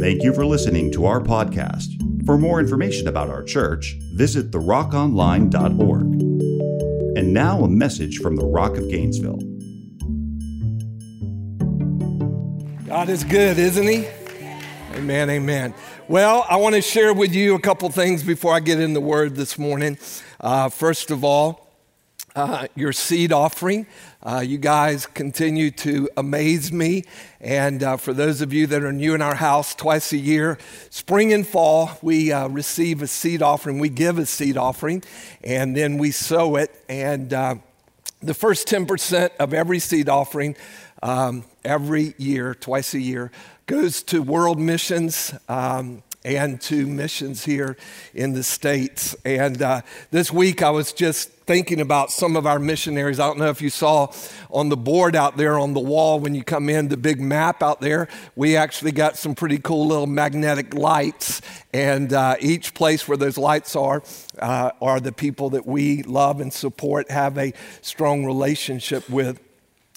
Thank you for listening to our podcast. For more information about our church, visit therockonline.org. And now a message from the Rock of Gainesville. God is good, isn't He? Amen, amen. Well, I want to share with you a couple things before I get in the Word this morning. Uh, first of all, uh, your seed offering. Uh, you guys continue to amaze me. And uh, for those of you that are new in our house, twice a year, spring and fall, we uh, receive a seed offering. We give a seed offering, and then we sow it. And uh, the first 10% of every seed offering, um, every year, twice a year, goes to world missions. Um, and to missions here in the States. And uh, this week I was just thinking about some of our missionaries. I don't know if you saw on the board out there on the wall when you come in, the big map out there. We actually got some pretty cool little magnetic lights. And uh, each place where those lights are, uh, are the people that we love and support, have a strong relationship with.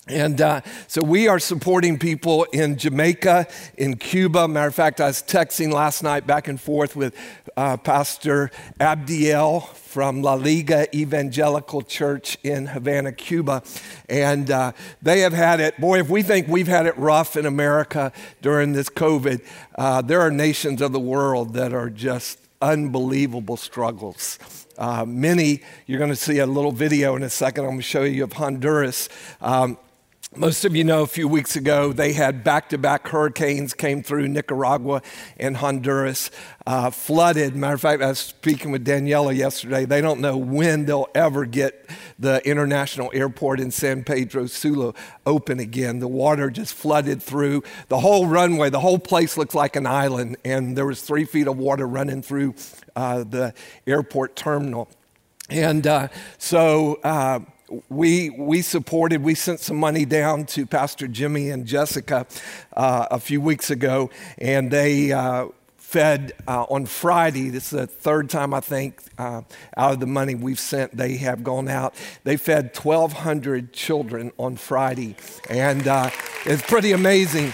And uh, so we are supporting people in Jamaica, in Cuba. Matter of fact, I was texting last night back and forth with uh, Pastor Abdiel from La Liga Evangelical Church in Havana, Cuba. And uh, they have had it, boy, if we think we've had it rough in America during this COVID, uh, there are nations of the world that are just unbelievable struggles. Uh, many, you're going to see a little video in a second. I'm going to show you of Honduras. Um, most of you know a few weeks ago they had back-to-back hurricanes came through Nicaragua and Honduras, uh, flooded. Matter of fact, I was speaking with Daniela yesterday. They don't know when they'll ever get the international airport in San Pedro Sula open again. The water just flooded through the whole runway. The whole place looks like an island, and there was three feet of water running through uh, the airport terminal. And uh, so uh, we, we supported, we sent some money down to Pastor Jimmy and Jessica uh, a few weeks ago, and they uh, fed uh, on Friday. This is the third time I think uh, out of the money we've sent, they have gone out. They fed 1,200 children on Friday, and uh, it's pretty amazing.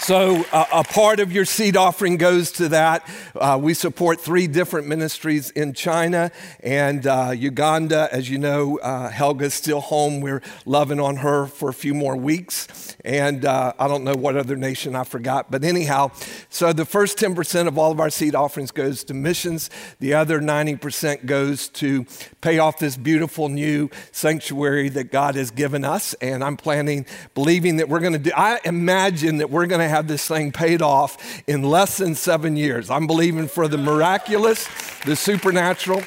So, uh, a part of your seed offering goes to that. Uh, we support three different ministries in China and uh, Uganda. As you know, uh, Helga's still home. We're loving on her for a few more weeks. And uh, I don't know what other nation I forgot. But anyhow, so the first 10% of all of our seed offerings goes to missions, the other 90% goes to pay off this beautiful new sanctuary that God has given us. And I'm planning, believing that we're going to do, I imagine that we're going to have this thing paid off in less than seven years. I'm believing for the miraculous, the supernatural.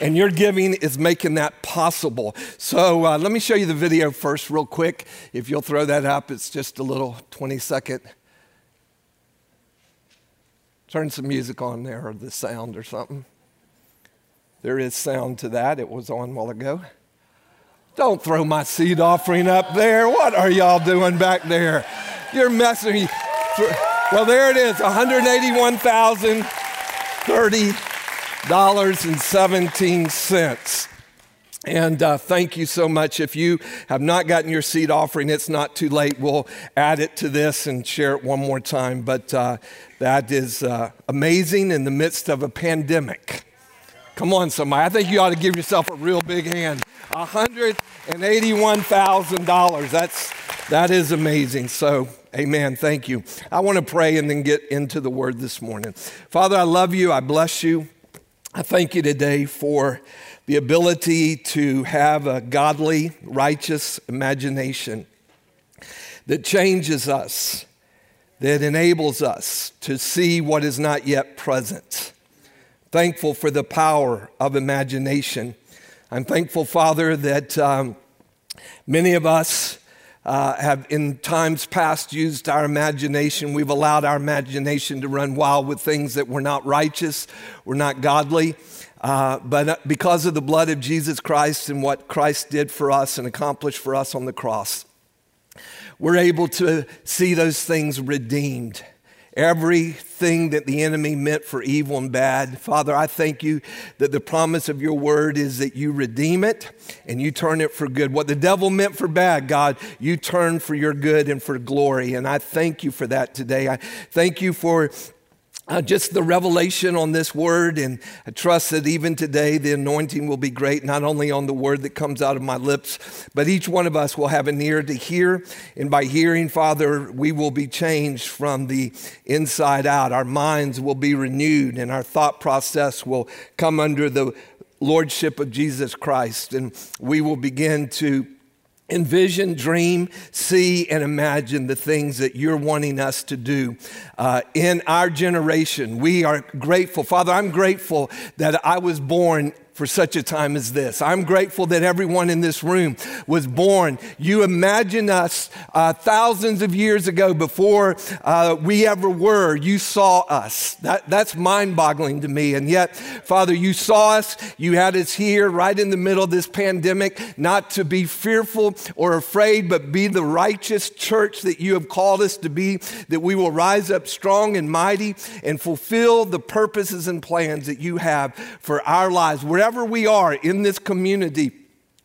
And your giving is making that possible. So uh, let me show you the video first, real quick. If you'll throw that up, it's just a little 20 second. Turn some music on there or the sound or something. There is sound to that. It was on a while ago. Don't throw my seed offering up there. What are y'all doing back there? You're messing me. Well, there it is $181,030.17. And uh, thank you so much. If you have not gotten your seed offering, it's not too late. We'll add it to this and share it one more time. But uh, that is uh, amazing in the midst of a pandemic. Come on, somebody. I think you ought to give yourself a real big hand. $181,000. That's that is amazing. So, amen. Thank you. I want to pray and then get into the word this morning. Father, I love you. I bless you. I thank you today for the ability to have a godly, righteous imagination that changes us, that enables us to see what is not yet present. Thankful for the power of imagination. I'm thankful, Father, that um, many of us uh, have in times past used our imagination. We've allowed our imagination to run wild with things that were not righteous, were not godly. Uh, but uh, because of the blood of Jesus Christ and what Christ did for us and accomplished for us on the cross, we're able to see those things redeemed everything that the enemy meant for evil and bad. Father, I thank you that the promise of your word is that you redeem it and you turn it for good. What the devil meant for bad, God, you turn for your good and for glory. And I thank you for that today. I thank you for uh, just the revelation on this word, and I trust that even today the anointing will be great, not only on the word that comes out of my lips, but each one of us will have an ear to hear. And by hearing, Father, we will be changed from the inside out. Our minds will be renewed, and our thought process will come under the lordship of Jesus Christ, and we will begin to envision, dream, see, and imagine the things that you're wanting us to do uh, in our generation. We are grateful. Father, I'm grateful that I was born for such a time as this. I'm grateful that everyone in this room was born. You imagine us uh, thousands of years ago before uh, we ever were. You saw us. That, that's mind boggling to me. And yet, Father, you saw us. You had us here right in the middle of this pandemic, not to be fearful or afraid, but be the righteous church that you have called us to be, that we will rise up strong and mighty and fulfill the purposes and plans that you have for our lives. Wherever wherever we are in this community,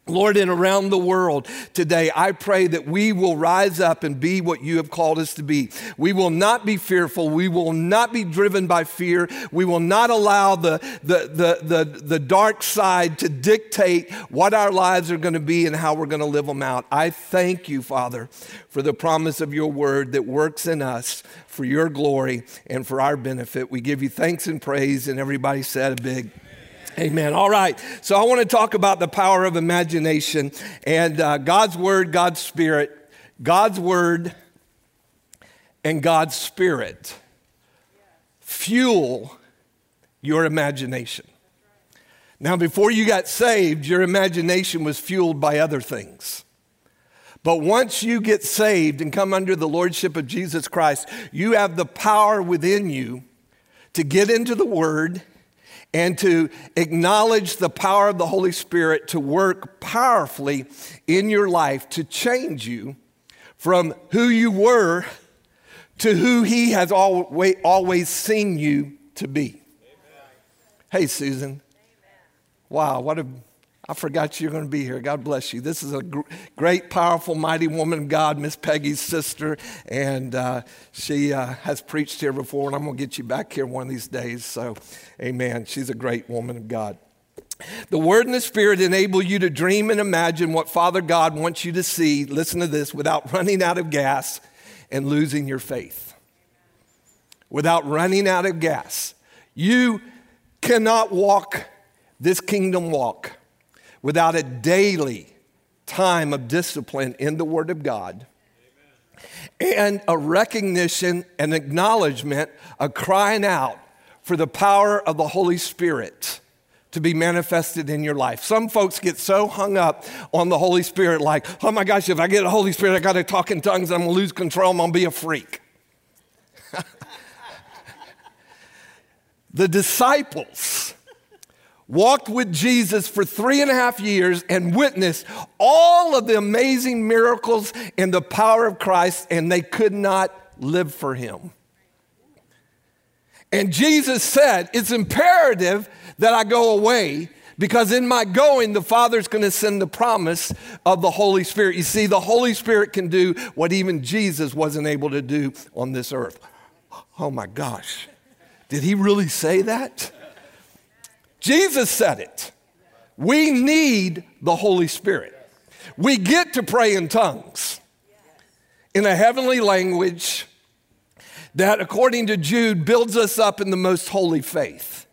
Lord, and around the world today, I pray that we will rise up and be what you have called us to be. We will not be fearful. We will not be driven by fear. We will not allow the, the, the, the, the dark side to dictate what our lives are going to be and how we're going to live them out. I thank you, Father, for the promise of your word that works in us for your glory and for our benefit. We give you thanks and praise, and everybody said a big Amen. All right. So I want to talk about the power of imagination and uh, God's Word, God's Spirit, God's Word, and God's Spirit fuel your imagination. Now, before you got saved, your imagination was fueled by other things. But once you get saved and come under the Lordship of Jesus Christ, you have the power within you to get into the Word and to acknowledge the power of the Holy Spirit to work powerfully in your life to change you from who you were to who He has always, always seen you to be. Amen. Hey, Susan. Wow, what a I forgot you're going to be here. God bless you. This is a gr- great, powerful, mighty woman God, Miss Peggy's sister, and uh, she uh, has preached here before, and I'm going to get you back here one of these days. So, amen. She's a great woman of God. The Word and the Spirit enable you to dream and imagine what Father God wants you to see, listen to this, without running out of gas and losing your faith. Without running out of gas. You cannot walk this kingdom walk without a daily time of discipline in the Word of God and a recognition and acknowledgement, a crying out for the power of the Holy Spirit to be manifested in your life. Some folks get so hung up on the Holy Spirit, like, oh my gosh, if I get the Holy Spirit, I got to talk in tongues, I'm gonna lose control, I'm gonna be a freak. the disciples walked with Jesus for three and a half years and witnessed all of the amazing miracles and the power of Christ, and they could not live for him. And Jesus said, It's imperative that I go away because in my going, the Father's going to send the promise of the Holy Spirit. You see, the Holy Spirit can do what even Jesus wasn't able to do on this earth. Oh my gosh. Did he really say that? Jesus said it. We need the Holy Spirit. We get to pray in tongues in a heavenly language that, according to Jude, builds us up in the most holy faith,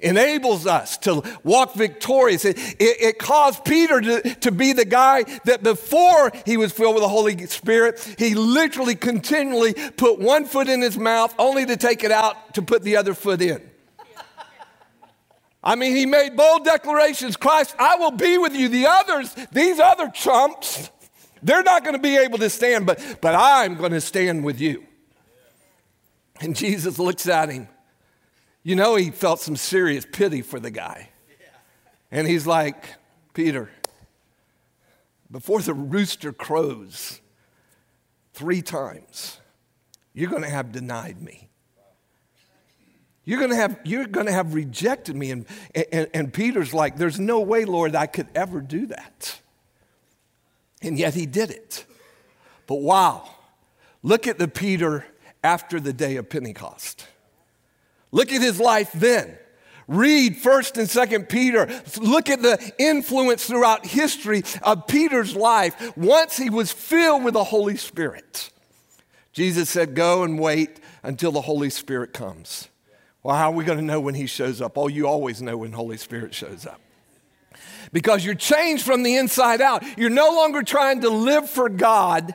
enables us to walk victorious. It, it, it, caused Peter to, to be the guy that before he was filled with the Holy Spirit, he literally continually put one foot in his mouth only to take it out to put the other foot in. I mean, he made bold declarations Christ, I will be with you. The others, these other chumps, they're not going to be able to stand, but, but I'm going to stand with you. And Jesus looks at him. You know, he felt some serious pity for the guy. And he's like, Peter, before the rooster crows three times, you're going to have denied me. You're going to have, you're going to have rejected me. And, and, and Peter's like, There's no way, Lord, I could ever do that. And yet he did it. But wow, look at the Peter after the day of Pentecost. Look at his life then. Read 1st and 2nd Peter. Look at the influence throughout history of Peter's life once he was filled with the Holy Spirit. Jesus said, Go and wait until the Holy Spirit comes. Well, how are we going to know when he shows up? Oh, you always know when Holy Spirit shows up. Because you're changed from the inside out. You're no longer trying to live for God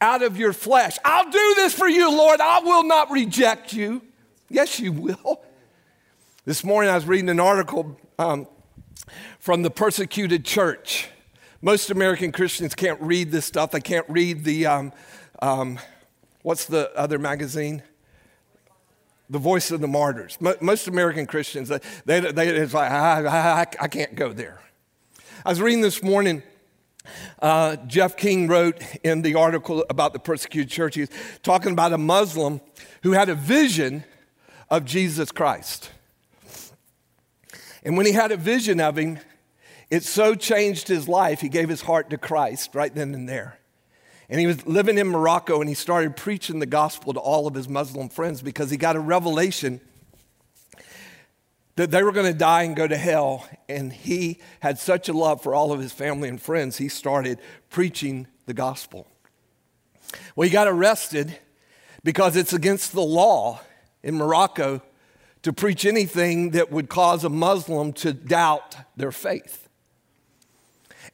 out of your flesh. I'll do this for you, Lord. I will not reject you. Yes, you will. This morning I was reading an article um, from the persecuted church. Most American Christians can't read this stuff. They can't read the, um, um, what's the other magazine? The Voice of the Martyrs. Most American Christians, they, they, it's like, I, I, I can't go there. I was reading this morning. Uh, Jeff King wrote in the article about the persecuted church, he's talking about a Muslim who had a vision of Jesus Christ. And when he had a vision of him, it so changed his life, he gave his heart to Christ right then and there. And he was living in Morocco and he started preaching the gospel to all of his Muslim friends because he got a revelation that they were going to die and go to hell. And he had such a love for all of his family and friends, he started preaching the gospel. Well, he got arrested because it's against the law in Morocco to preach anything that would cause a Muslim to doubt their faith.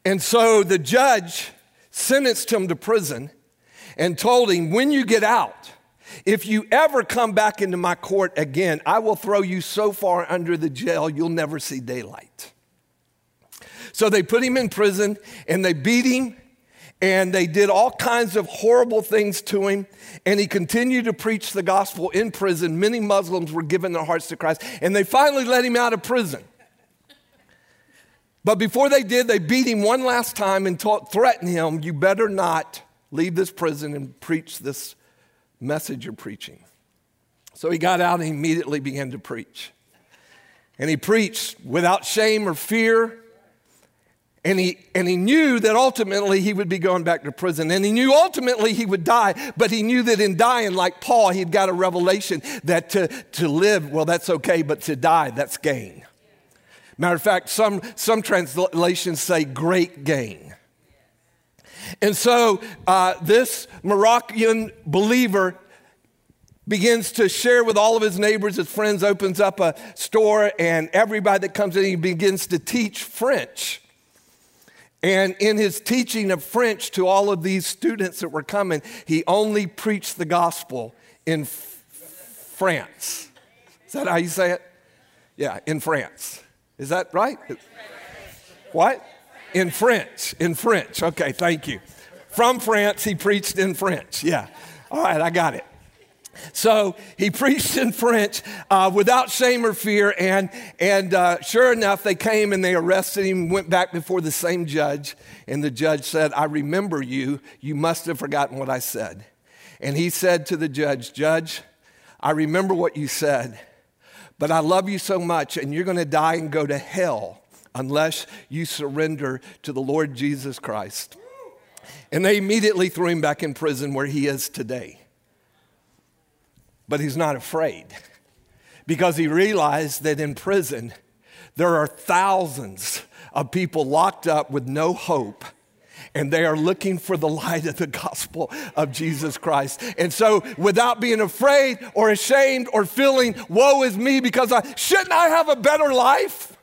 And so the judge sentenced him to prison and told him, When you get out, if you ever come back into my court again, I will throw you so far under the jail you'll never see daylight. So they put him in prison and they beat him and they did all kinds of horrible things to him. And he continued to preach the gospel in prison. Many Muslims were given their hearts to Christ, and they finally let him out of prison. But before they did, they beat him one last time and taught, threatened him, You better not leave this prison and preach this message you're preaching. So he got out and immediately began to preach. And he preached without shame or fear. And he, and he knew that ultimately he would be going back to prison. And he knew ultimately he would die, but he knew that in dying, like Paul, he'd got a revelation that to, to live, well, that's okay, but to die, that's gain. Matter of fact, some, some translations say great gain. And so uh, this Moroccan believer begins to share with all of his neighbors, his friends, opens up a store, and everybody that comes in, he begins to teach French. And in his teaching of French to all of these students that were coming, he only preached the gospel in f- France. Is that how you say it? Yeah, in France. Is that right? What? In French. In French. Okay, thank you. From France, he preached in French. Yeah. All right, I got it. So he preached in French uh, without shame or fear. And, and uh, sure enough, they came and they arrested him, went back before the same judge. And the judge said, I remember you. You must have forgotten what I said. And he said to the judge, Judge, I remember what you said, but I love you so much, and you're going to die and go to hell unless you surrender to the Lord Jesus Christ. And they immediately threw him back in prison where he is today but he's not afraid because he realized that in prison there are thousands of people locked up with no hope and they are looking for the light of the gospel of Jesus Christ. And so, without being afraid or ashamed or feeling, woe is me because I shouldn't I have a better life?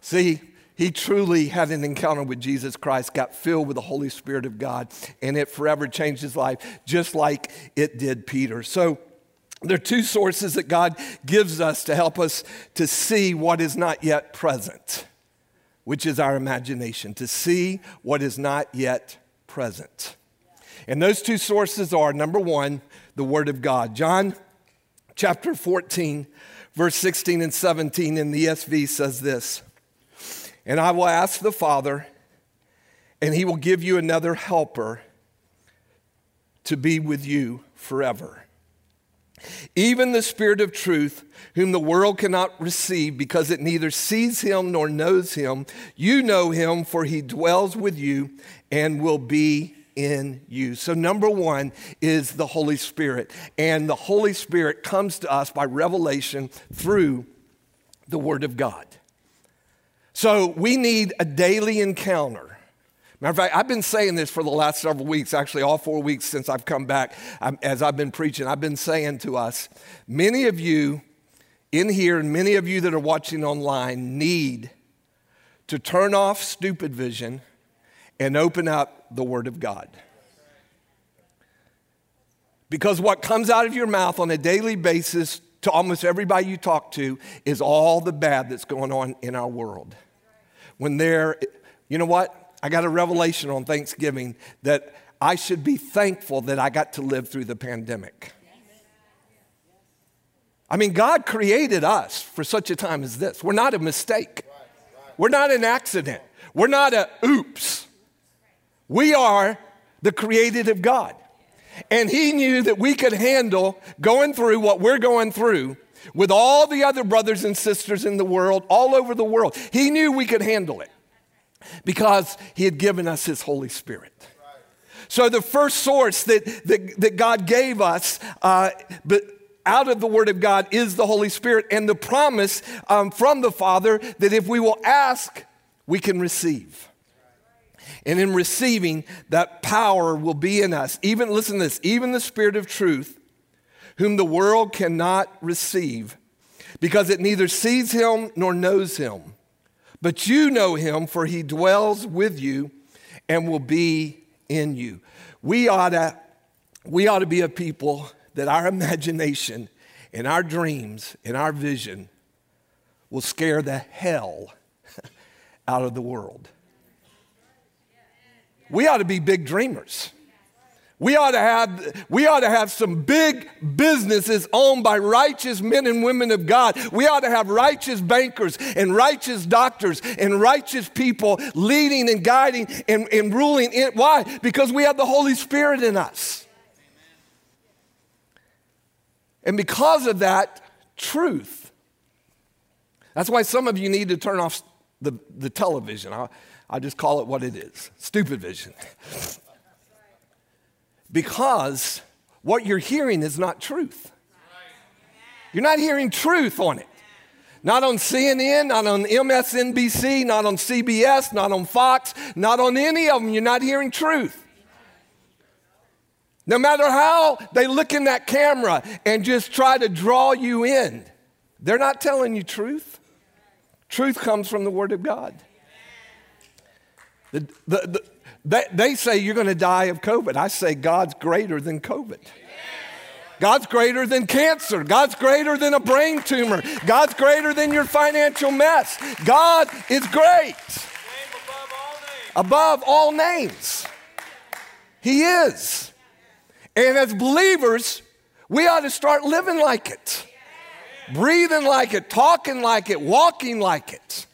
See, he truly had an encounter with Jesus Christ, got filled with the Holy Spirit of God, and it forever changed his life, just like it did Peter. So, there are two sources that God gives us to help us to see what is not yet present, which is our imagination, to see what is not yet present. And those two sources are number one, the Word of God. John chapter 14, verse 16 and 17 in the ESV says this. And I will ask the Father, and he will give you another helper to be with you forever. Even the Spirit of truth, whom the world cannot receive because it neither sees him nor knows him. You know him, for he dwells with you and will be in you. So, number one is the Holy Spirit. And the Holy Spirit comes to us by revelation through the Word of God. So, we need a daily encounter Matter of fact, I've been saying this for the last several weeks, actually, all four weeks since I've come back, um, as I've been preaching. I've been saying to us, many of you in here and many of you that are watching online need to turn off stupid vision and open up the Word of God. Because what comes out of your mouth on a daily basis to almost everybody you talk to is all the bad that's going on in our world. When they're, you know what? I got a revelation on Thanksgiving that I should be thankful that I got to live through the pandemic. I mean, God created us for such a time as this. We're not a mistake, we're not an accident, we're not a oops. We are the created of God. And He knew that we could handle going through what we're going through with all the other brothers and sisters in the world, all over the world. He knew we could handle it because he had given us his Holy Spirit. So, the first source that, that, that God gave us, uh, but out of the Word of God, is the Holy Spirit, and the promise um, from the Father that if we will ask, we can receive. And in receiving, that power will be in us. Even, listen to this, even the Spirit of truth, whom the world cannot receive, because it neither sees him nor knows him. But you know him, for he dwells with you and will be in you. We ought to, we ought to be a people that our imagination and our dreams and our vision will scare the hell out of the world. We ought to be big dreamers. We ought, to have, we ought to have some big businesses owned by righteous men and women of God. We ought to have righteous bankers and righteous doctors and righteous people leading and guiding and, and ruling. In, why? Because we have the Holy Spirit in us. And because of that, truth. That's why some of you need to turn off the, the television. I'll, I'll just call it what it is stupid vision because what you're hearing is not truth. You're not hearing truth on it. Not on CNN, not on MSNBC, not on CBS, not on Fox, not on any of them. You're not hearing truth. No matter how they look in that camera and just try to draw you in, they're not telling you truth. Truth comes from the Word of God. The, the, the, they, they say you're going to die of COVID. I say God's greater than COVID. God's greater than cancer. God's greater than a brain tumor. God's greater than your financial mess. God is great. Above all names. He is. And as believers, we ought to start living like it, breathing like it, talking like it, walking like it,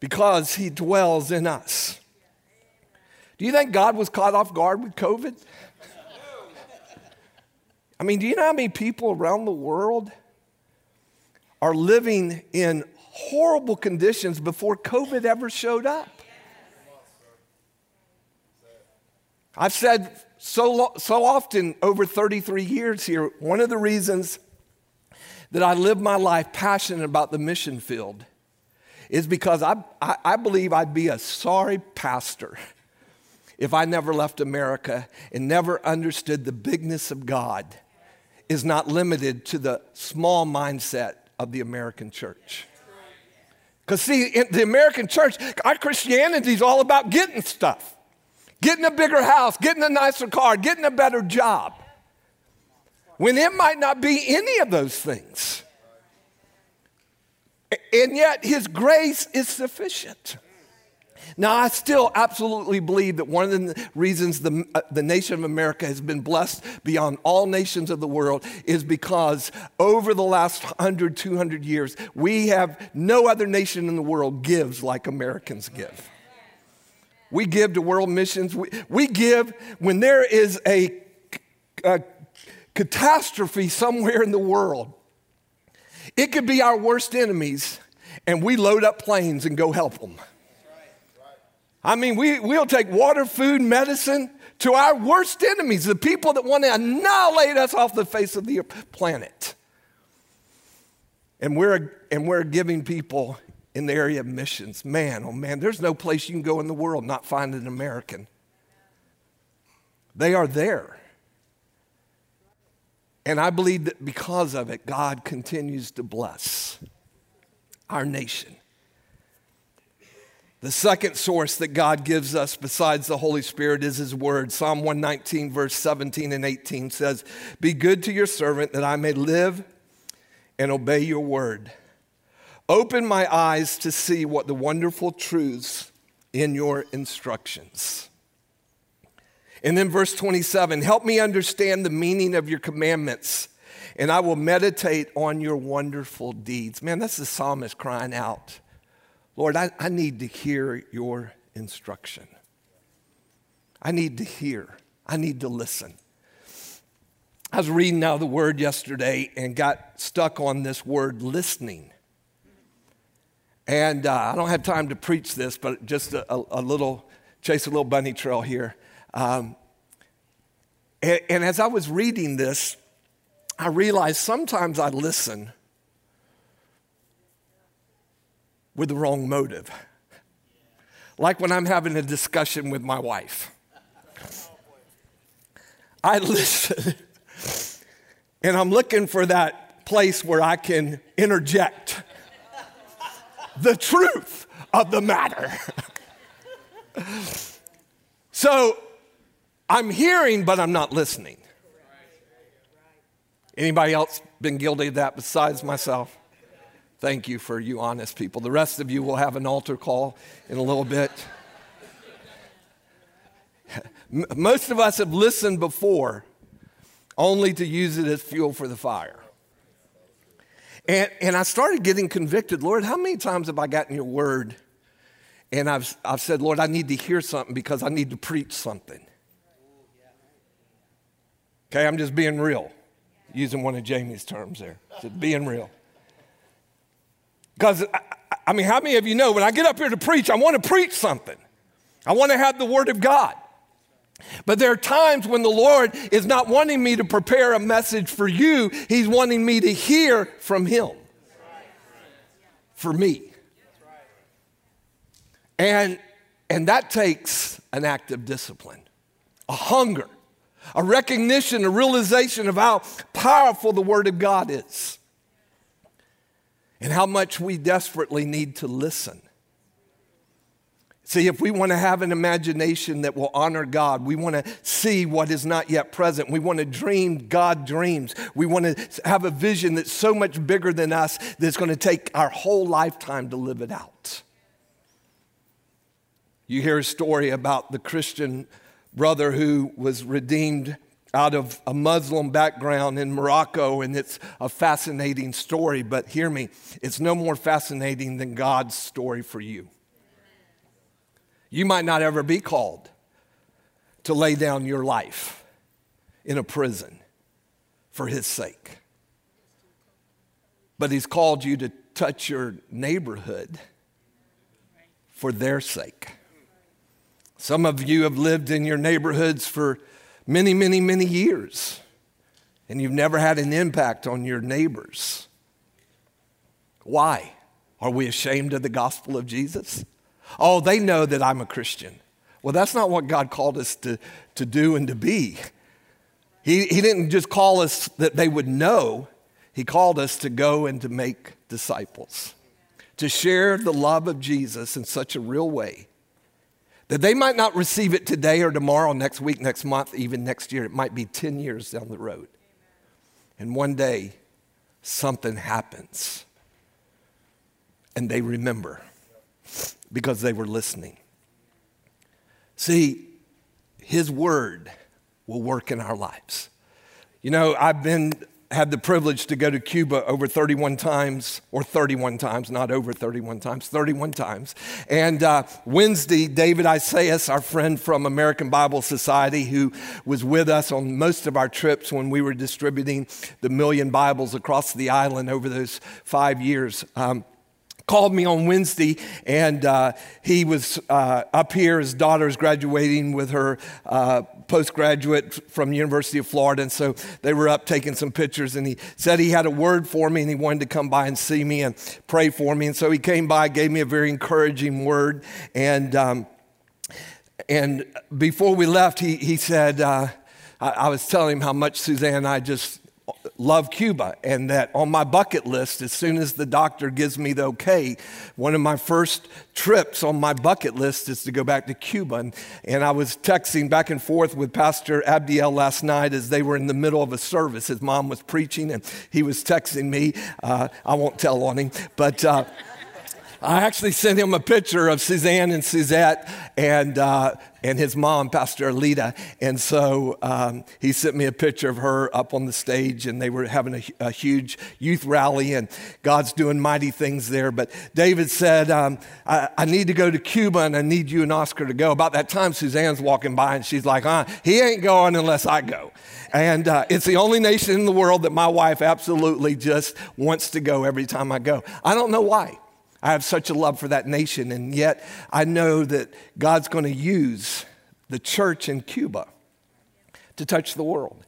because He dwells in us. Do you think God was caught off guard with COVID? I mean, do you know how many people around the world are living in horrible conditions before COVID ever showed up? I've said so, so often over 33 years here, one of the reasons that I live my life passionate about the mission field is because I, I, I believe I'd be a sorry pastor if I never left America and never understood the bigness of God is not limited to the small mindset of the American church. Because, see, in the American church, our Christianity is all about getting stuff getting a bigger house, getting a nicer car, getting a better job. When it might not be any of those things. And yet, His grace is sufficient. Now, I still absolutely believe that one of the reasons the, uh, the nation of America has been blessed beyond all nations of the world is because over the last 100, 200 years, we have no other nation in the world gives like Americans give. We give to world missions. We, we give when there is a, a catastrophe somewhere in the world. It could be our worst enemies, and we load up planes and go help them. I mean, we, we'll take water, food, medicine to our worst enemies, the people that want to annihilate us off the face of the planet. And we're, and we're giving people in the area of missions. Man, oh man, there's no place you can go in the world not find an American. They are there. And I believe that because of it, God continues to bless our nation. The second source that God gives us besides the Holy Spirit is His Word. Psalm 119, verse 17 and 18 says, Be good to your servant that I may live and obey your word. Open my eyes to see what the wonderful truths in your instructions. And then verse 27 help me understand the meaning of your commandments, and I will meditate on your wonderful deeds. Man, that's the psalmist crying out Lord, I, I need to hear your instruction. I need to hear, I need to listen. I was reading now the word yesterday and got stuck on this word listening. And uh, I don't have time to preach this, but just a, a, little, chase a little bunny trail here. Um, and, and as I was reading this, I realized sometimes I listen with the wrong motive. Like when I'm having a discussion with my wife. I listen and I'm looking for that place where I can interject the truth of the matter. so I'm hearing, but I'm not listening. Anybody else been guilty of that besides myself? Thank you for you honest people. The rest of you will have an altar call in a little bit. Most of us have listened before only to use it as fuel for the fire. And, and I started getting convicted. Lord, how many times have I gotten your word and I've, I've said, Lord, I need to hear something because I need to preach something? Okay, I'm just being real, using one of Jamie's terms there. Just being real. Because, I, I mean, how many of you know when I get up here to preach, I want to preach something? I want to have the Word of God. But there are times when the Lord is not wanting me to prepare a message for you, He's wanting me to hear from Him for me. And, and that takes an act of discipline, a hunger, a recognition, a realization of how powerful the Word of God is, and how much we desperately need to listen. See, if we want to have an imagination that will honor God, we want to see what is not yet present. We want to dream God dreams. We want to have a vision that's so much bigger than us that's going to take our whole lifetime to live it out. You hear a story about the Christian brother who was redeemed out of a Muslim background in Morocco, and it's a fascinating story. But hear me, it's no more fascinating than God's story for you. You might not ever be called to lay down your life in a prison for his sake. But he's called you to touch your neighborhood for their sake. Some of you have lived in your neighborhoods for many, many, many years, and you've never had an impact on your neighbors. Why? Are we ashamed of the gospel of Jesus? Oh, they know that I'm a Christian. Well, that's not what God called us to, to do and to be. He, he didn't just call us that they would know, He called us to go and to make disciples, to share the love of Jesus in such a real way that they might not receive it today or tomorrow, next week, next month, even next year. It might be 10 years down the road. And one day, something happens and they remember because they were listening. See, His Word will work in our lives. You know, I've been had the privilege to go to Cuba over 31 times, or 31 times, not over 31 times, 31 times. And uh, Wednesday, David Isaias, our friend from American Bible Society, who was with us on most of our trips when we were distributing the million Bibles across the island over those five years. Um, called me on Wednesday, and uh, he was uh, up here. His daughter is graduating with her uh, postgraduate from University of Florida, and so they were up taking some pictures. And he said he had a word for me, and he wanted to come by and see me and pray for me. And so he came by, gave me a very encouraging word, and um, and before we left, he he said. Uh, I was telling him how much Suzanne and I just love Cuba, and that on my bucket list, as soon as the doctor gives me the okay, one of my first trips on my bucket list is to go back to Cuba. And, and I was texting back and forth with Pastor Abdiel last night as they were in the middle of a service. His mom was preaching, and he was texting me. Uh, I won't tell on him, but. Uh, I actually sent him a picture of Suzanne and Suzette and, uh, and his mom, Pastor Alita. And so um, he sent me a picture of her up on the stage, and they were having a, a huge youth rally, and God's doing mighty things there. But David said, um, I, I, need to go to Cuba, and I need you and Oscar to go. About that time, Suzanne's walking by, and she's like, huh, he ain't going unless I go. And uh, it's the only nation in the world that my wife absolutely just wants to go every time I go. I don't know why. I have such a love for that nation, and yet I know that God's going to use the church in Cuba to touch the world.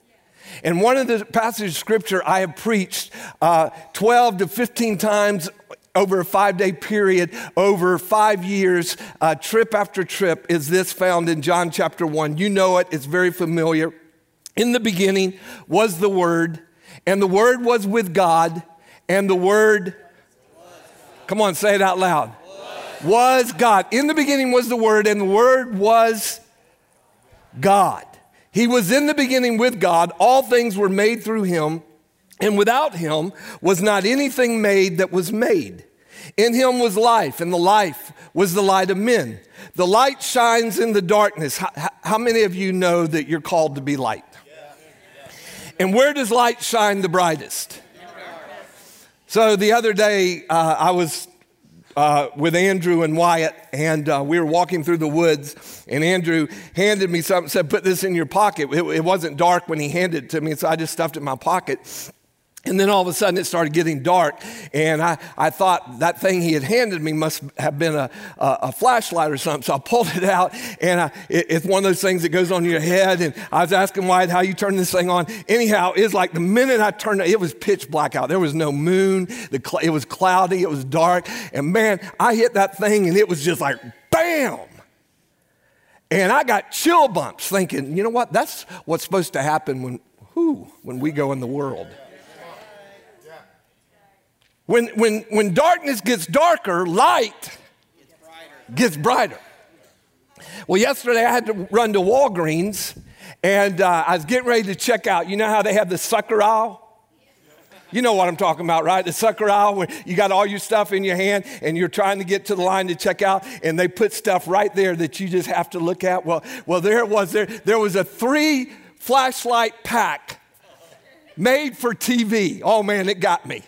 And one of the passages of scripture I have preached uh, 12 to 15 times over a five day period, over five years, uh, trip after trip, is this found in John chapter 1. You know it, it's very familiar. In the beginning was the Word, and the Word was with God, and the Word Come on, say it out loud. Was. was God. In the beginning was the Word, and the Word was God. He was in the beginning with God. All things were made through him, and without him was not anything made that was made. In him was life, and the life was the light of men. The light shines in the darkness. How, how many of you know that you're called to be light? And where does light shine the brightest? So the other day, uh, I was uh, with Andrew and Wyatt, and uh, we were walking through the woods, and Andrew handed me something, said, Put this in your pocket. It, it wasn't dark when he handed it to me, so I just stuffed it in my pocket. And then all of a sudden it started getting dark, and I, I thought that thing he had handed me must have been a, a, a flashlight or something. So I pulled it out, and I, it, it's one of those things that goes on your head. And I was asking Wyatt how you turn this thing on. Anyhow, it's like the minute I turned it, it was pitch black out. There was no moon, the cl- it was cloudy, it was dark. And man, I hit that thing, and it was just like bam. And I got chill bumps thinking, you know what? That's what's supposed to happen when, whew, when we go in the world. When, when, when darkness gets darker, light gets brighter. Well, yesterday I had to run to Walgreens and uh, I was getting ready to check out. You know how they have the sucker aisle? You know what I'm talking about, right? The sucker aisle where you got all your stuff in your hand and you're trying to get to the line to check out, and they put stuff right there that you just have to look at. Well, well, there it was. There, there was a three flashlight pack made for TV. Oh man, it got me.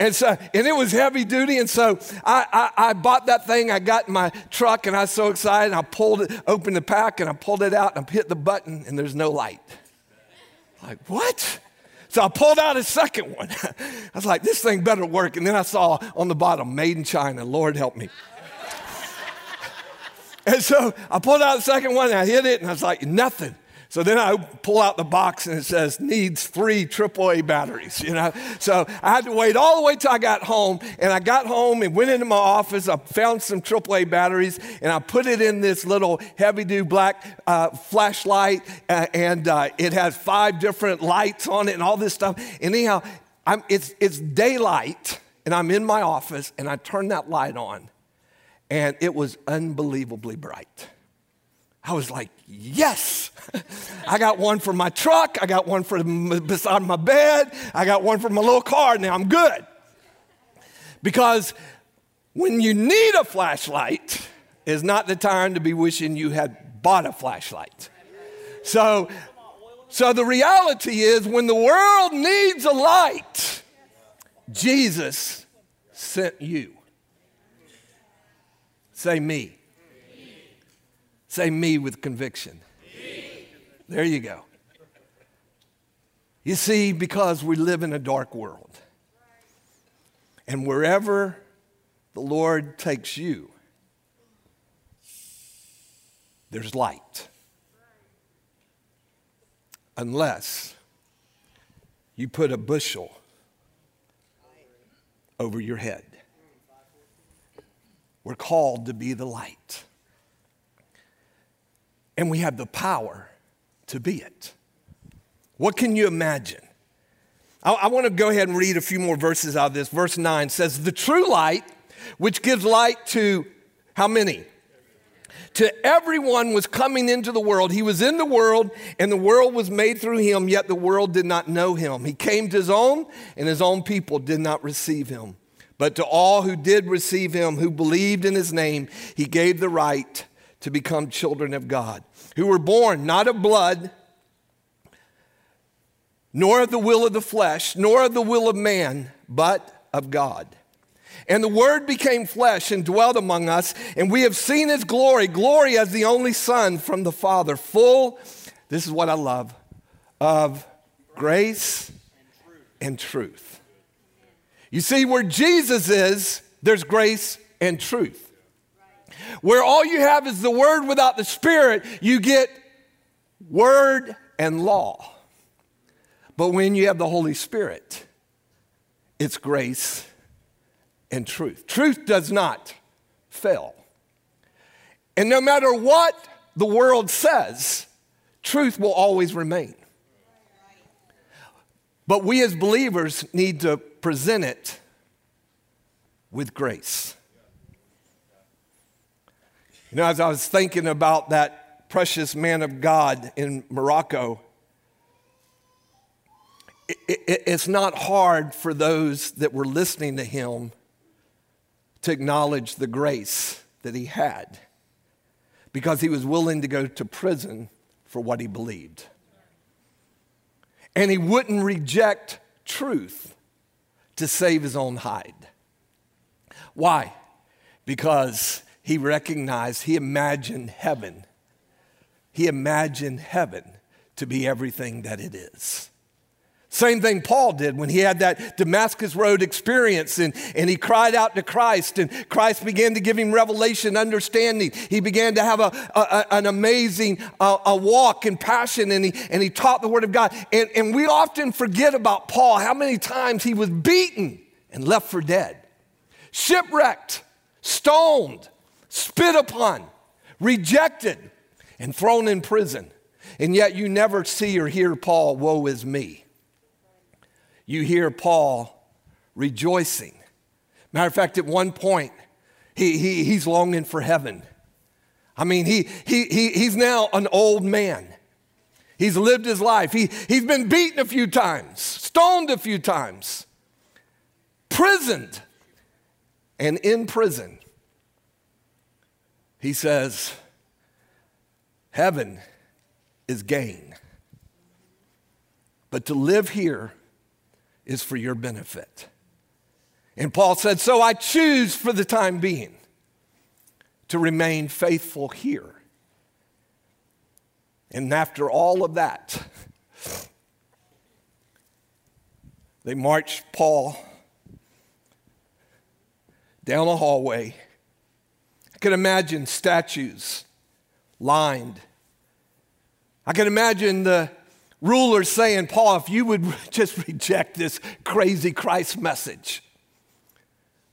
And so, and it was heavy duty. And so I, I, I, bought that thing. I got in my truck and I was so excited. I pulled it, opened the pack and I pulled it out and I hit the button and there's no light. Like, what? So I pulled out a second one. I was like, this thing better work. And then I saw on the bottom, made in China. Lord help me. and so I pulled out the second one and I hit it and I was like, nothing. So then I pull out the box and it says needs three AAA batteries, you know. So I had to wait all the way till I got home. And I got home and went into my office. I found some AAA batteries and I put it in this little heavy duty black uh, flashlight. Uh, and uh, it has five different lights on it and all this stuff. And anyhow, I'm, it's, it's daylight and I'm in my office and I turn that light on and it was unbelievably bright. I was like, yes. I got one for my truck. I got one for beside my bed. I got one for my little car. Now I'm good. Because when you need a flashlight is not the time to be wishing you had bought a flashlight. So So the reality is, when the world needs a light, Jesus sent you. Say me. Say me with conviction. There you go. You see, because we live in a dark world, and wherever the Lord takes you, there's light. Unless you put a bushel over your head. We're called to be the light. And we have the power to be it. What can you imagine? I, I want to go ahead and read a few more verses out of this. Verse 9 says, The true light, which gives light to how many? To everyone was coming into the world. He was in the world, and the world was made through him, yet the world did not know him. He came to his own, and his own people did not receive him. But to all who did receive him, who believed in his name, he gave the right to become children of God, who were born not of blood, nor of the will of the flesh, nor of the will of man, but of God. And the Word became flesh and dwelt among us, and we have seen His glory, glory as the only Son from the Father, full, this is what I love, of grace and truth. You see, where Jesus is, there's grace and truth. Where all you have is the Word without the Spirit, you get Word and law. But when you have the Holy Spirit, it's grace and truth. Truth does not fail. And no matter what the world says, truth will always remain. But we as believers need to present it with grace. You know, as I was thinking about that precious man of God in Morocco, it's not hard for those that were listening to him to acknowledge the grace that he had because he was willing to go to prison for what he believed. And he wouldn't reject truth to save his own hide. Why? Because he recognized, he imagined heaven. He imagined heaven to be everything that it is. Same thing Paul did when he had that Damascus Road experience and, and he cried out to Christ and Christ began to give him revelation, understanding. He began to have a, a an amazing uh, a walk and passion and he, and he taught the word of God. And, and we often forget about Paul, how many times he was beaten and left for dead, shipwrecked, stoned, spit upon, rejected, and thrown in prison. And yet you never see or hear Paul, woe is me you hear Paul rejoicing. Matter of fact, at one point, he, he, he's longing for heaven. I mean, he, he, he, he's now an old man. He's lived his life. He, he's been beaten a few times, stoned a few times, prisoned. And in prison, he says, Heaven is gain. But to live here is for your benefit. And Paul said, So I choose for the time being to remain faithful here. And after all of that, they marched Paul down a hallway. Can imagine statues lined. I can imagine the rulers saying, Paul, if you would just reject this crazy Christ message,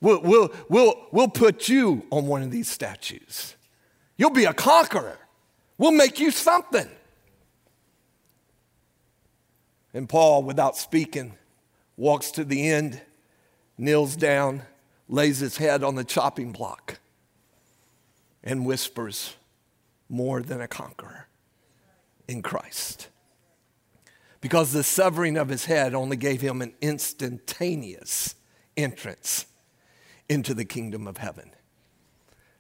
we'll, we'll, we'll, we'll put you on one of these statues. You'll be a conqueror. We'll make you something. And Paul, without speaking, walks to the end, kneels down, lays his head on the chopping block, and whispers, More than a conqueror in Christ because the severing of his head only gave him an instantaneous entrance into the kingdom of heaven.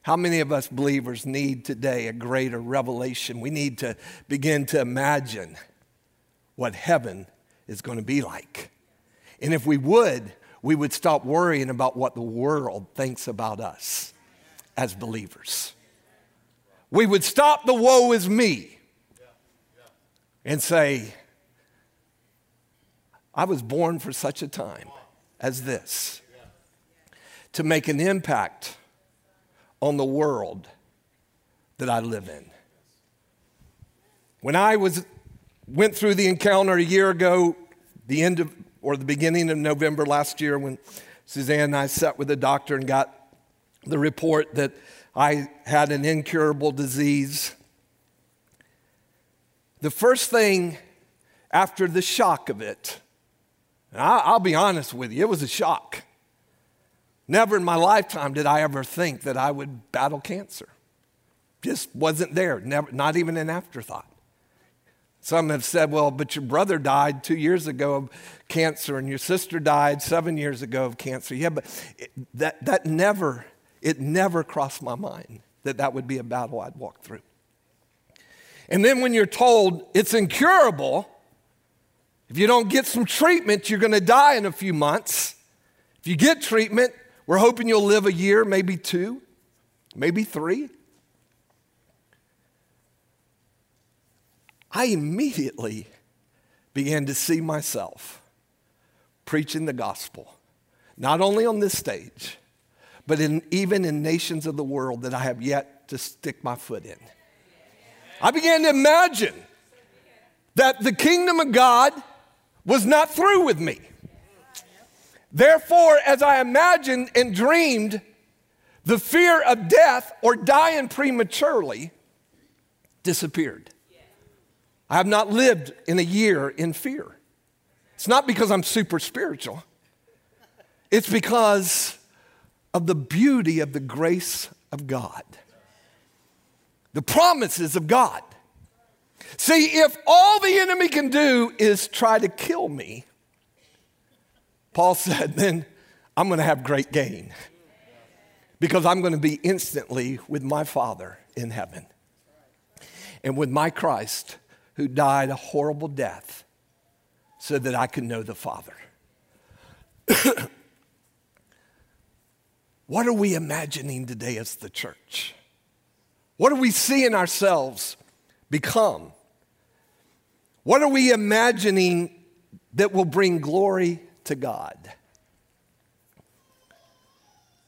How many of us believers need today a greater revelation? We need to begin to imagine what heaven is going to be like. And if we would, we would stop worrying about what the world thinks about us as believers. We would stop the woe is me and say, I was born for such a time as this to make an impact on the world that I live in. When I was went through the encounter a year ago, the end of or the beginning of November last year, when Suzanne and I sat with the doctor and got the report that I had an incurable disease. The first thing after the shock of it, I'll be honest with you, it was a shock. Never in my lifetime did I ever think that I would battle cancer. Just wasn't there, never, not even an afterthought. Some have said, well, but your brother died two years ago of cancer and your sister died seven years ago of cancer. Yeah, but it, that, that never, it never crossed my mind that that would be a battle I'd walk through. And then when you're told it's incurable, if you don't get some treatment, you're going to die in a few months. If you get treatment, we're hoping you'll live a year, maybe two, maybe three. I immediately began to see myself preaching the gospel, not only on this stage, but in, even in nations of the world that I have yet to stick my foot in. I began to imagine that the kingdom of God was not through with me. Therefore, as I imagined and dreamed, the fear of death or dying prematurely disappeared. I have not lived in a year in fear. It's not because I'm super spiritual, it's because of the beauty of the grace of God, the promises of God. See, if all the enemy can do is try to kill me, Paul said, then I'm going to have great gain because I'm going to be instantly with my Father in heaven and with my Christ who died a horrible death so that I could know the Father. what are we imagining today as the church? What are we seeing ourselves become? What are we imagining that will bring glory to God?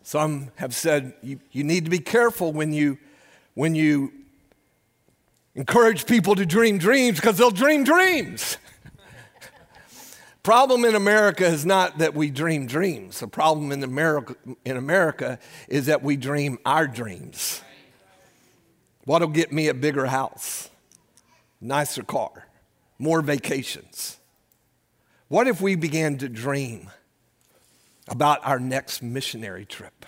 Some have said you, you need to be careful when you, when you Encourage people to dream dreams because they'll dream dreams. Problem in America is not that we dream dreams. The problem in America, in America is that we dream our dreams. What'll get me a bigger house, nicer car, more vacations? What if we began to dream about our next missionary trip?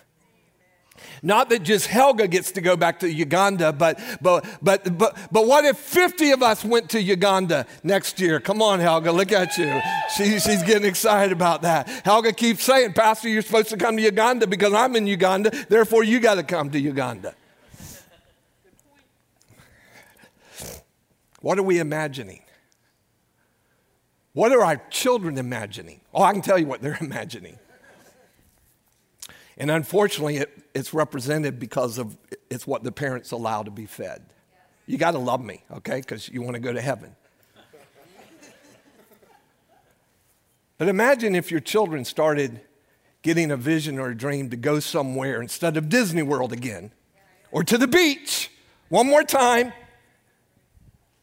Not that just Helga gets to go back to Uganda, but, but, but, but, but what if 50 of us went to Uganda next year? Come on, Helga, look at you. She, she's getting excited about that. Helga keeps saying, Pastor, you're supposed to come to Uganda because I'm in Uganda, therefore you got to come to Uganda. What are we imagining? What are our children imagining? Oh, I can tell you what they're imagining. And unfortunately, it, it's represented because of it's what the parents allow to be fed. You got to love me, okay? Because you want to go to heaven. but imagine if your children started getting a vision or a dream to go somewhere instead of Disney World again or to the beach one more time.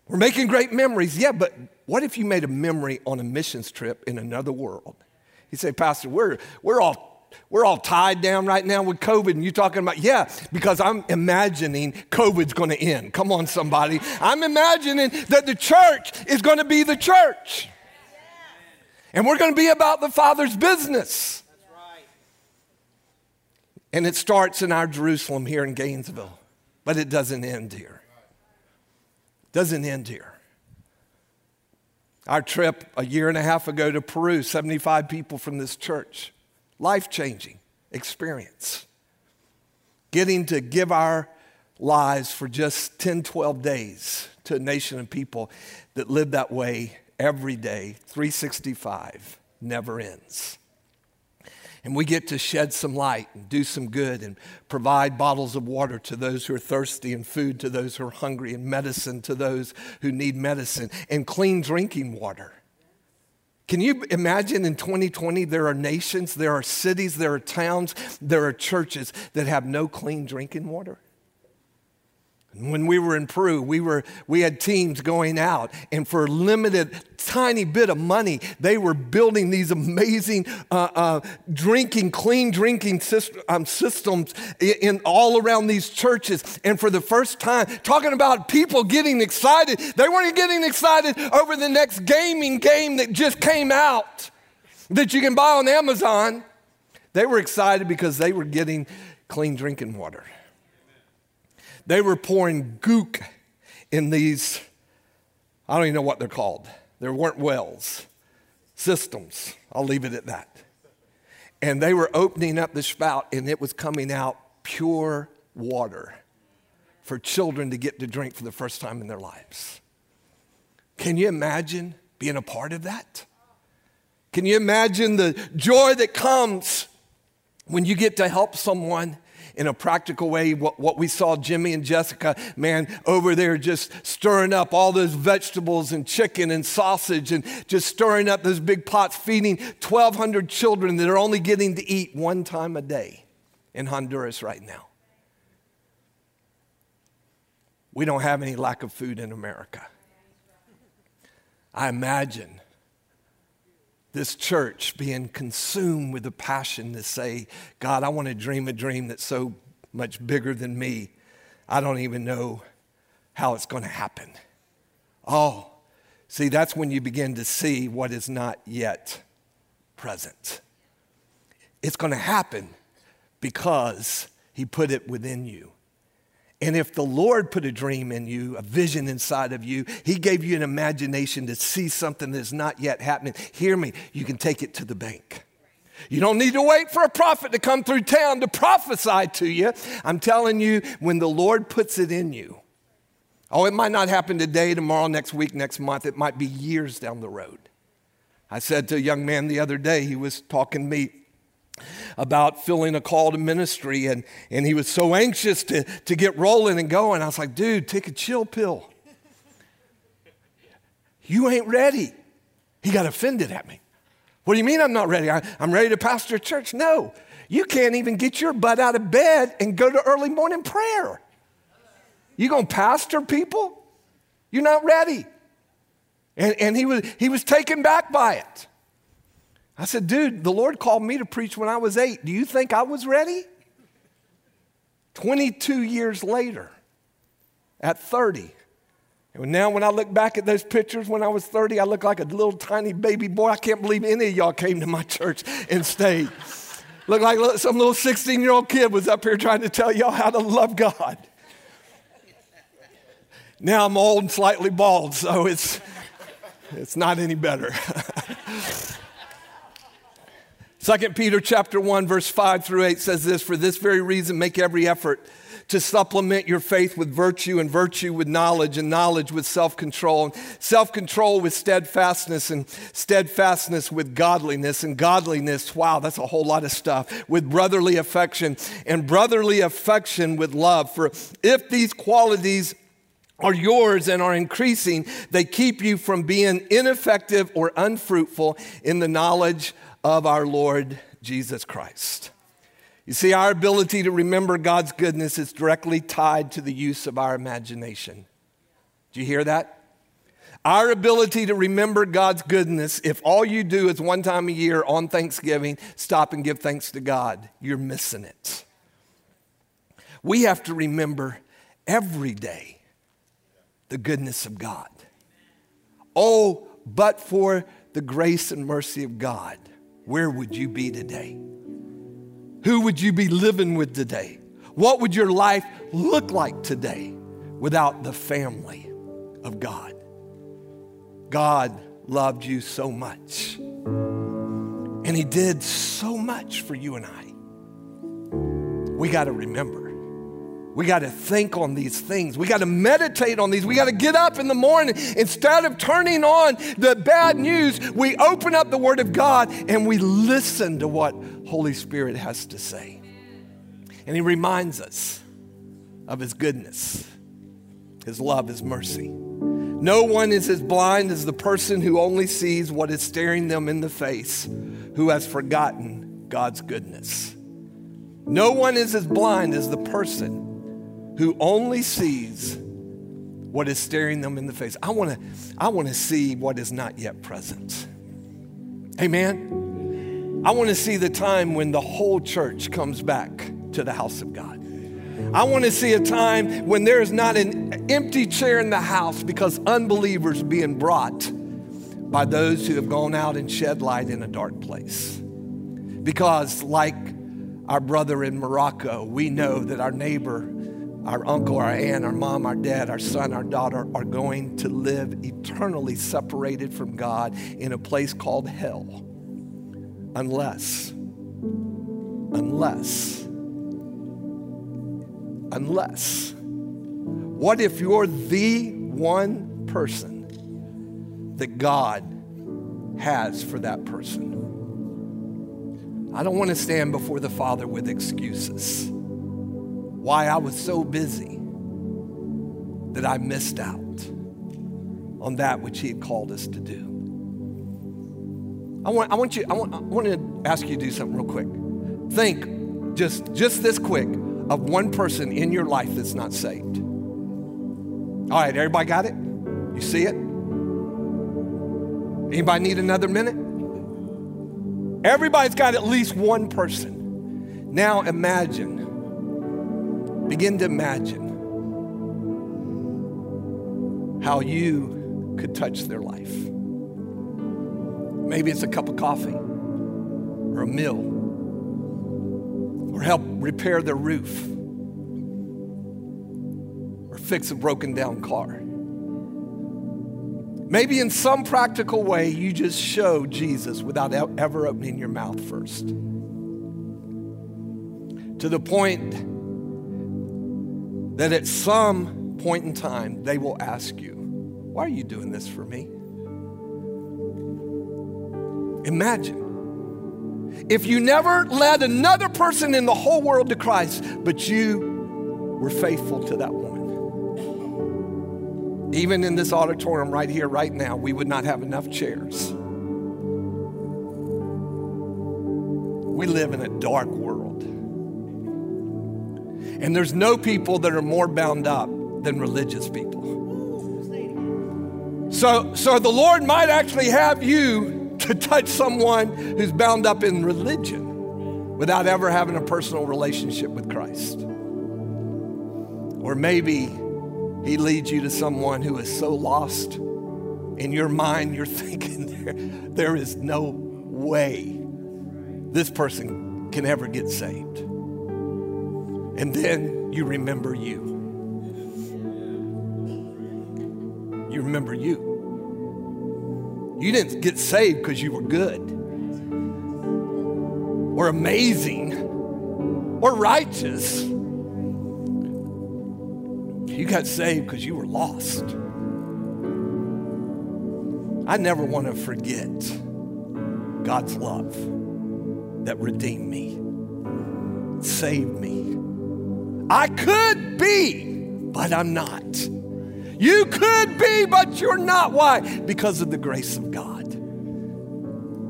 We're making great memories. Yeah, but what if you made a memory on a missions trip in another world? You say, Pastor, we're, we're all we're all tied down right now with COVID, and you're talking about, yeah, because I'm imagining COVID's gonna end. Come on, somebody. I'm imagining that the church is gonna be the church. And we're gonna be about the Father's business. And it starts in our Jerusalem here in Gainesville, but it doesn't end here. Doesn't end here. Our trip a year and a half ago to Peru, 75 people from this church life changing experience. Getting to give our lives for just 10, 12 days to a nation of people that live that way every day, 365, never ends. And we get to shed some light and do some good and provide bottles of water to those who are thirsty and food to those who are hungry and medicine to those who need medicine and clean drinking water. Can you imagine in 2020 there are nations, there are cities, there are towns, there are churches that have no clean drinking water? When we were in Peru, we, were, we had teams going out, and for a limited, tiny bit of money, they were building these amazing uh, uh, drinking, clean drinking system, um, systems in, in, all around these churches. And for the first time, talking about people getting excited, they weren't getting excited over the next gaming game that just came out that you can buy on Amazon. They were excited because they were getting clean drinking water. They were pouring gook in these, I don't even know what they're called. There weren't wells, systems. I'll leave it at that. And they were opening up the spout, and it was coming out pure water for children to get to drink for the first time in their lives. Can you imagine being a part of that? Can you imagine the joy that comes when you get to help someone in a practical way what, what we saw Jimmy and Jessica, man, over there just stirring up all those vegetables and chicken and sausage and just stirring up those big pots, feeding 1,200 children that are only getting to eat one time a day in Honduras right now. We don't have any lack of food in America. I imagine this church being consumed with a passion to say, God, I want to dream a dream that's so much bigger than me. I don't even know how it's going to happen. Oh, see, that's when you begin to see what is not yet present. It's going to happen because He put it within you. And if the Lord put a dream in you, a vision inside of you, He gave you an imagination to see something that's not yet happening, hear me, you can take it to the bank. You don't need to wait for a prophet to come through town to prophesy to you. I'm telling you, when the Lord puts it in you, oh, it might not happen today, tomorrow, next week, next month, it might be years down the road. I said to a young man the other day, he was talking to me about filling a call to ministry, and, and he was so anxious to, to get rolling and going. I was like, dude, take a chill pill. You ain't ready. He got offended at me. What do you mean I'm not ready? I, I'm ready to pastor a church. No, you can't even get your butt out of bed and go to early morning prayer. You gonna pastor people? You're not ready. And, and he, was, he was taken back by it. I said, dude, the Lord called me to preach when I was eight. Do you think I was ready? 22 years later, at 30. And now, when I look back at those pictures when I was 30, I look like a little tiny baby boy. I can't believe any of y'all came to my church and stayed. look like some little 16 year old kid was up here trying to tell y'all how to love God. Now I'm old and slightly bald, so it's, it's not any better. 2 Peter chapter 1 verse 5 through 8 says this, for this very reason make every effort to supplement your faith with virtue and virtue with knowledge and knowledge with self-control and self-control with steadfastness and steadfastness with godliness and godliness. Wow that's a whole lot of stuff. With brotherly affection and brotherly affection with love. For if these qualities are yours and are increasing they keep you from being ineffective or unfruitful in the knowledge of our Lord Jesus Christ. You see, our ability to remember God's goodness is directly tied to the use of our imagination. Do you hear that? Our ability to remember God's goodness, if all you do is one time a year on Thanksgiving, stop and give thanks to God, you're missing it. We have to remember every day the goodness of God. Oh, but for the grace and mercy of God where would you be today? Who would you be living with today? What would your life look like today without the family of God? God loved you so much. And He did so much for you and I. We got to remember. We got to think on these things. We got to meditate on these. We got to get up in the morning. Instead of turning on the bad news, we open up the Word of God and we listen to what Holy Spirit has to say. And He reminds us of His goodness, His love, His mercy. No one is as blind as the person who only sees what is staring them in the face, who has forgotten God's goodness. No one is as blind as the person who only sees what is staring them in the face. I want to I want to see what is not yet present. Amen. I want to see the time when the whole church comes back to the house of God. I want to see a time when there is not an empty chair in the house because unbelievers being brought by those who have gone out and shed light in a dark place. Because, like our brother in Morocco, we know that our neighbor our uncle, our aunt, our mom, our dad, our son, our daughter are going to live eternally separated from God in a place called hell. Unless, unless, unless. What if you're the one person that God has for that person? I don't want to stand before the Father with excuses why I was so busy that I missed out on that which He had called us to do. I want, I want you, I want, I want to ask you to do something real quick. Think just, just this quick of one person in your life that's not saved. All right, everybody got it? You see it? Anybody need another minute? Everybody's got at least one person. Now imagine Begin to imagine how you could touch their life. Maybe it's a cup of coffee or a meal or help repair their roof or fix a broken down car. Maybe in some practical way, you just show Jesus without ever opening your mouth first. To the point that at some point in time they will ask you, Why are you doing this for me? Imagine if you never led another person in the whole world to Christ, but you were faithful to that woman. Even in this auditorium right here, right now, we would not have enough chairs. We live in a dark world. And there's no people that are more bound up than religious people. So, so the Lord might actually have you to touch someone who's bound up in religion without ever having a personal relationship with Christ. Or maybe He leads you to someone who is so lost in your mind, you're thinking there, there is no way this person can ever get saved. And then you remember you. You remember you. You didn't get saved because you were good or amazing or righteous. You got saved because you were lost. I never want to forget God's love that redeemed me, saved me, I could be, but I'm not. You could be, but you're not. Why? Because of the grace of God.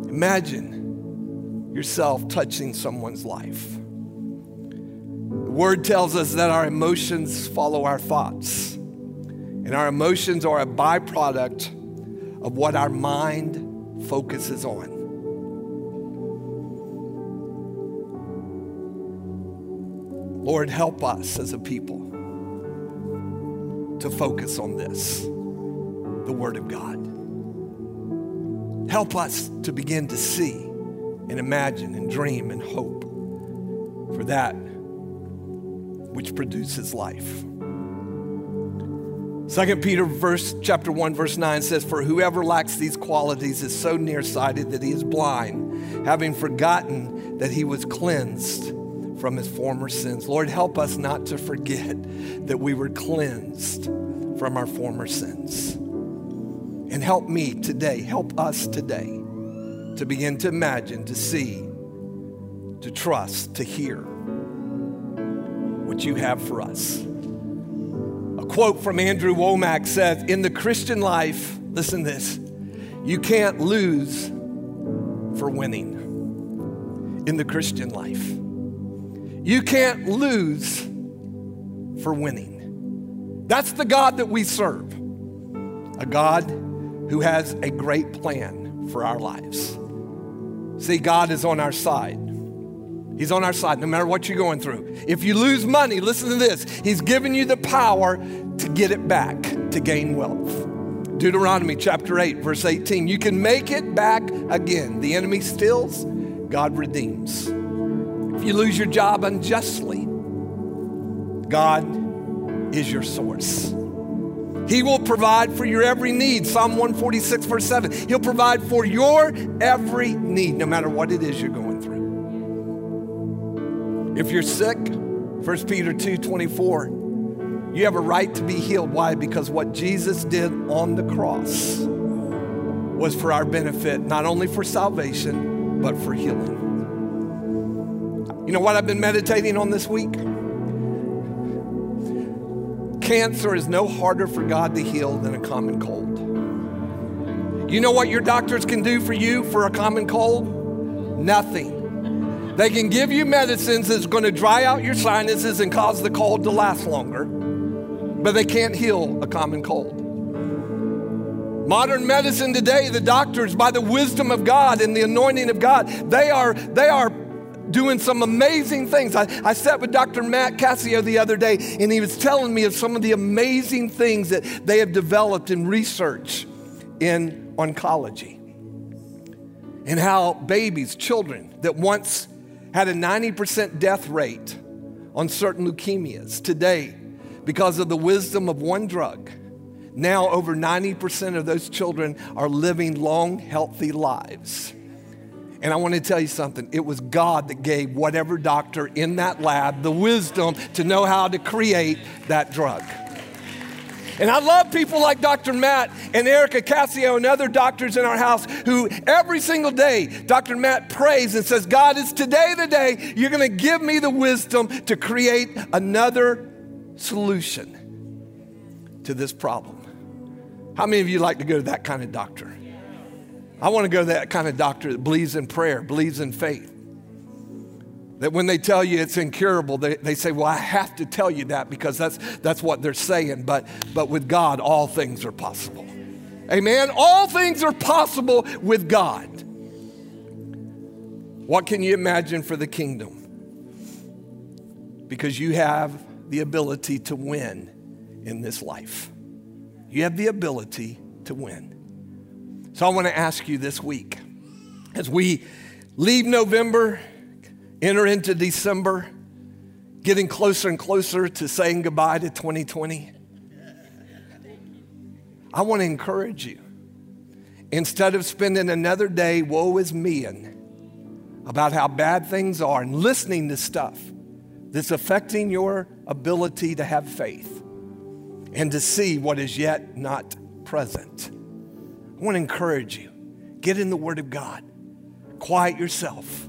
Imagine yourself touching someone's life. The word tells us that our emotions follow our thoughts, and our emotions are a byproduct of what our mind focuses on. Lord, help us as a people to focus on this, the Word of God. Help us to begin to see and imagine and dream and hope for that which produces life. Second Peter verse chapter 1 verse 9 says for whoever lacks these qualities is so nearsighted that he is blind having forgotten that he was cleansed from his former sins. Lord, help us not to forget that we were cleansed from our former sins. And help me today, help us today to begin to imagine, to see, to trust, to hear what you have for us. A quote from Andrew Wommack says In the Christian life, listen this, you can't lose for winning. In the Christian life, you can't lose for winning. That's the God that we serve, a God who has a great plan for our lives. See, God is on our side. He's on our side no matter what you're going through. If you lose money, listen to this He's given you the power to get it back, to gain wealth. Deuteronomy chapter 8, verse 18. You can make it back again. The enemy steals, God redeems. If you lose your job unjustly, God is your source. He will provide for your every need. Psalm 146, verse 7. He'll provide for your every need, no matter what it is you're going through. If you're sick, 1 Peter 2, 24, you have a right to be healed. Why? Because what Jesus did on the cross was for our benefit, not only for salvation, but for healing. You know what I've been meditating on this week? Cancer is no harder for God to heal than a common cold. You know what your doctors can do for you for a common cold? Nothing. They can give you medicines that's going to dry out your sinuses and cause the cold to last longer, but they can't heal a common cold. Modern medicine today, the doctors, by the wisdom of God and the anointing of God, they are, they are doing some amazing things. I, I sat with Dr. Matt Cascio the other day, and he was telling me of some of the amazing things that they have developed in research in oncology. And how babies, children that once had a 90% death rate on certain leukemias, today, because of the wisdom of one drug, now over 90% of those children are living long, healthy lives. And I want to tell you something. It was God that gave whatever doctor in that lab the wisdom to know how to create that drug. And I love people like Dr. Matt and Erica Cassio and other doctors in our house who every single day, Dr. Matt prays and says, God, it's today the day you're going to give me the wisdom to create another solution to this problem. How many of you like to go to that kind of doctor? I want to go to that kind of doctor that believes in prayer, believes in faith. That when they tell you it's incurable, they, they say, Well, I have to tell you that because that's, that's what they're saying. But, but with God, all things are possible. Amen? All things are possible with God. What can you imagine for the kingdom? Because you have the ability to win in this life. You have the ability to win. So I want to ask you this week as we leave November, enter into December, getting closer and closer to saying goodbye to 2020. I want to encourage you. Instead of spending another day, woe is me, and about how bad things are, and listening to stuff that's affecting your ability to have faith and to see what is yet not present. I want to encourage you get in the Word of God, quiet yourself,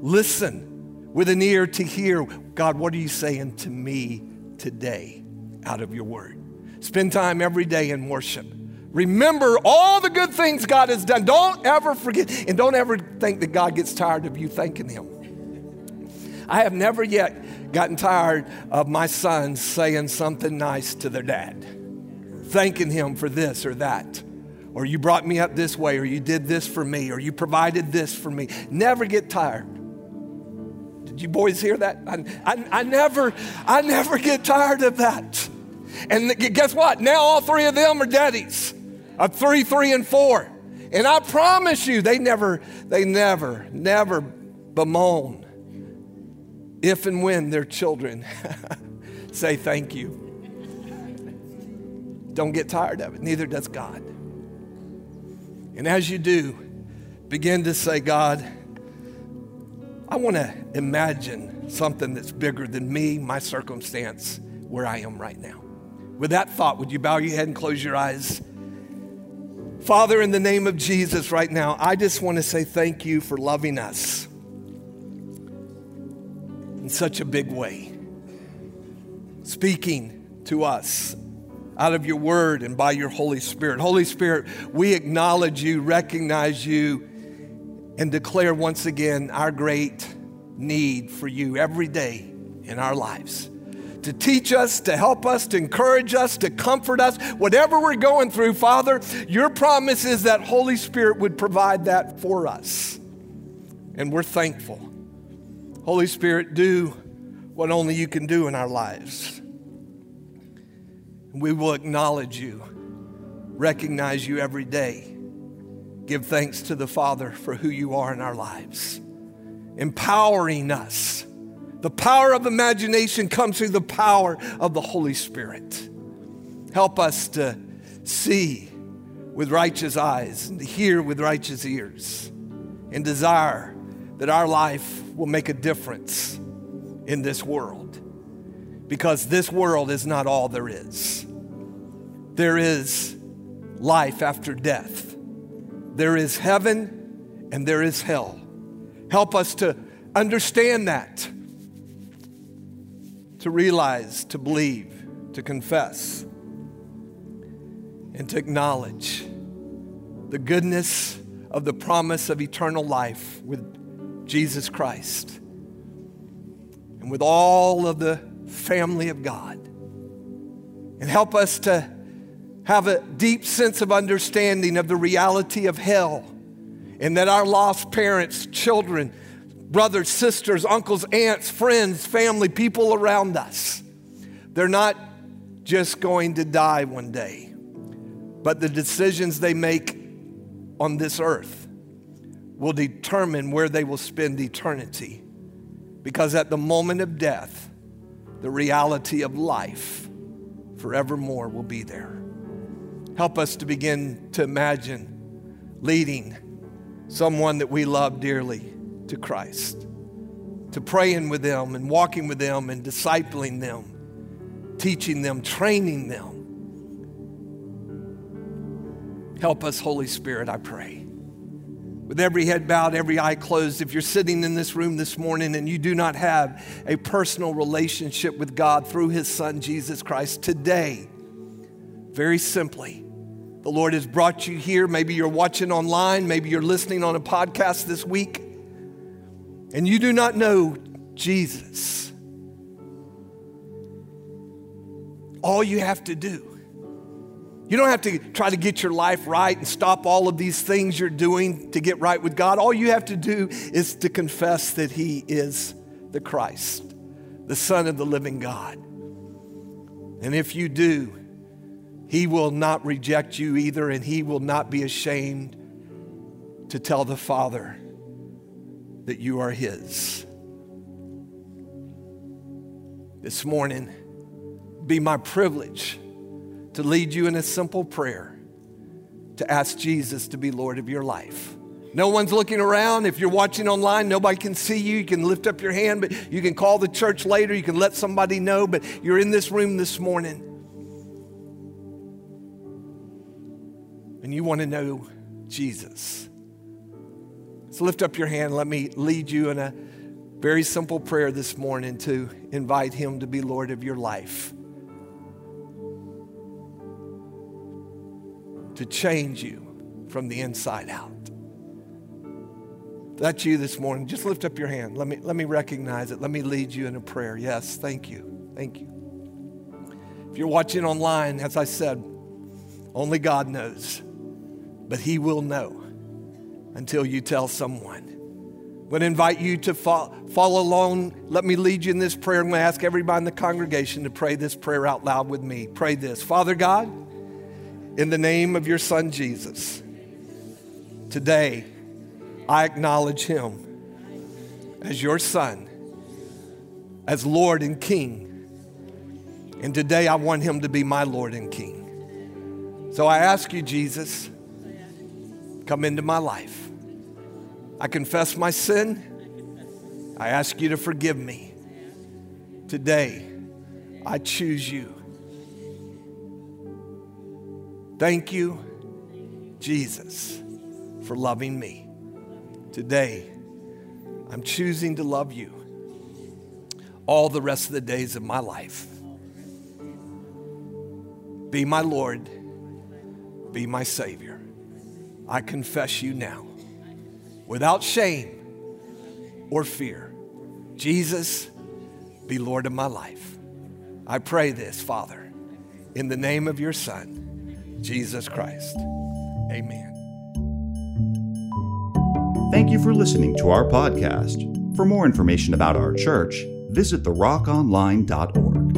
listen with an ear to hear God, what are you saying to me today out of your Word? Spend time every day in worship. Remember all the good things God has done. Don't ever forget, and don't ever think that God gets tired of you thanking Him. I have never yet gotten tired of my sons saying something nice to their dad, thanking him for this or that or you brought me up this way, or you did this for me, or you provided this for me. Never get tired. Did you boys hear that? I, I, I never, I never get tired of that. And guess what? Now all three of them are daddies, a three, three, and four. And I promise you, they never, they never, never bemoan if and when their children say thank you. Don't get tired of it. Neither does God. And as you do, begin to say, God, I want to imagine something that's bigger than me, my circumstance, where I am right now. With that thought, would you bow your head and close your eyes? Father, in the name of Jesus, right now, I just want to say thank you for loving us in such a big way, speaking to us out of your word and by your Holy Spirit. Holy Spirit, we acknowledge you, recognize you, and declare once again our great need for you every day in our lives. To teach us, to help us, to encourage us, to comfort us, whatever we're going through, Father, your promise is that Holy Spirit would provide that for us. And we're thankful. Holy Spirit, do what only you can do in our lives. We will acknowledge you, recognize you every day, give thanks to the Father for who you are in our lives, empowering us. The power of imagination comes through the power of the Holy Spirit. Help us to see with righteous eyes and to hear with righteous ears and desire that our life will make a difference in this world because this world is not all there is. There is life after death, there is heaven and there is hell. Help us to understand that, to realize, to believe, to confess, and to acknowledge the goodness of the promise of eternal life with Jesus Christ and with all of the family of God. And help us to have a deep sense of understanding of the reality of hell and that our lost parents, children, brothers, sisters, uncles, aunts, friends, family, people around us, they're not just going to die one day, but the decisions they make on this earth will determine where they will spend eternity. Because at the moment of death, the reality of life forevermore will be there. Help us to begin to imagine leading someone that we love dearly to Christ, to praying with them and walking with them and discipling them, teaching them, training them. Help us, Holy Spirit, I pray with every head bowed, every eye closed, if you're sitting in this room this morning and you do not have a personal relationship with God through His Son, Jesus Christ, today, very simply, the Lord has brought you here. Maybe you're watching online, maybe you're listening on a podcast this week, and you do not know Jesus. All you have to do you don't have to try to get your life right and stop all of these things you're doing to get right with God. All you have to do is to confess that He is the Christ, the Son of the living God. And if you do, He will not reject you either, and He will not be ashamed to tell the Father that you are His. This morning, be my privilege to lead you in a simple prayer to ask Jesus to be Lord of your life. No one's looking around. If you're watching online, nobody can see you. You can lift up your hand, but you can call the church later. You can let somebody know, but you're in this room this morning. And you want to know Jesus. So lift up your hand. Let me lead you in a very simple prayer this morning to invite Him to be Lord of your life. To change you from the inside out. If that's you this morning. Just lift up your hand. Let me, let me recognize it. Let me lead you in a prayer. Yes, thank you. Thank you. If you're watching online, as I said, only God knows, but He will know until you tell someone. I'm going to invite you to follow along. Let me lead you in this prayer. I'm going to ask everybody in the congregation to pray this prayer out loud with me. Pray this Father God, in the name of your Son Jesus. Today, I acknowledge him as your Son, as Lord and King. And today, I want him to be my Lord and King. So I ask you, Jesus, come into my life. I confess my sin I ask you to forgive me. Today, I choose you. Thank you, Jesus, for loving me. Today, I'm choosing to love you all the rest of the days of my life. Be my Lord, be my Savior. I confess you now without shame or fear. Jesus, be Lord of my life. I pray this, Father, in the name of your Son, Jesus Christ. Amen. Thank you for listening to our podcast. For more information about our church, visit therockonline.org.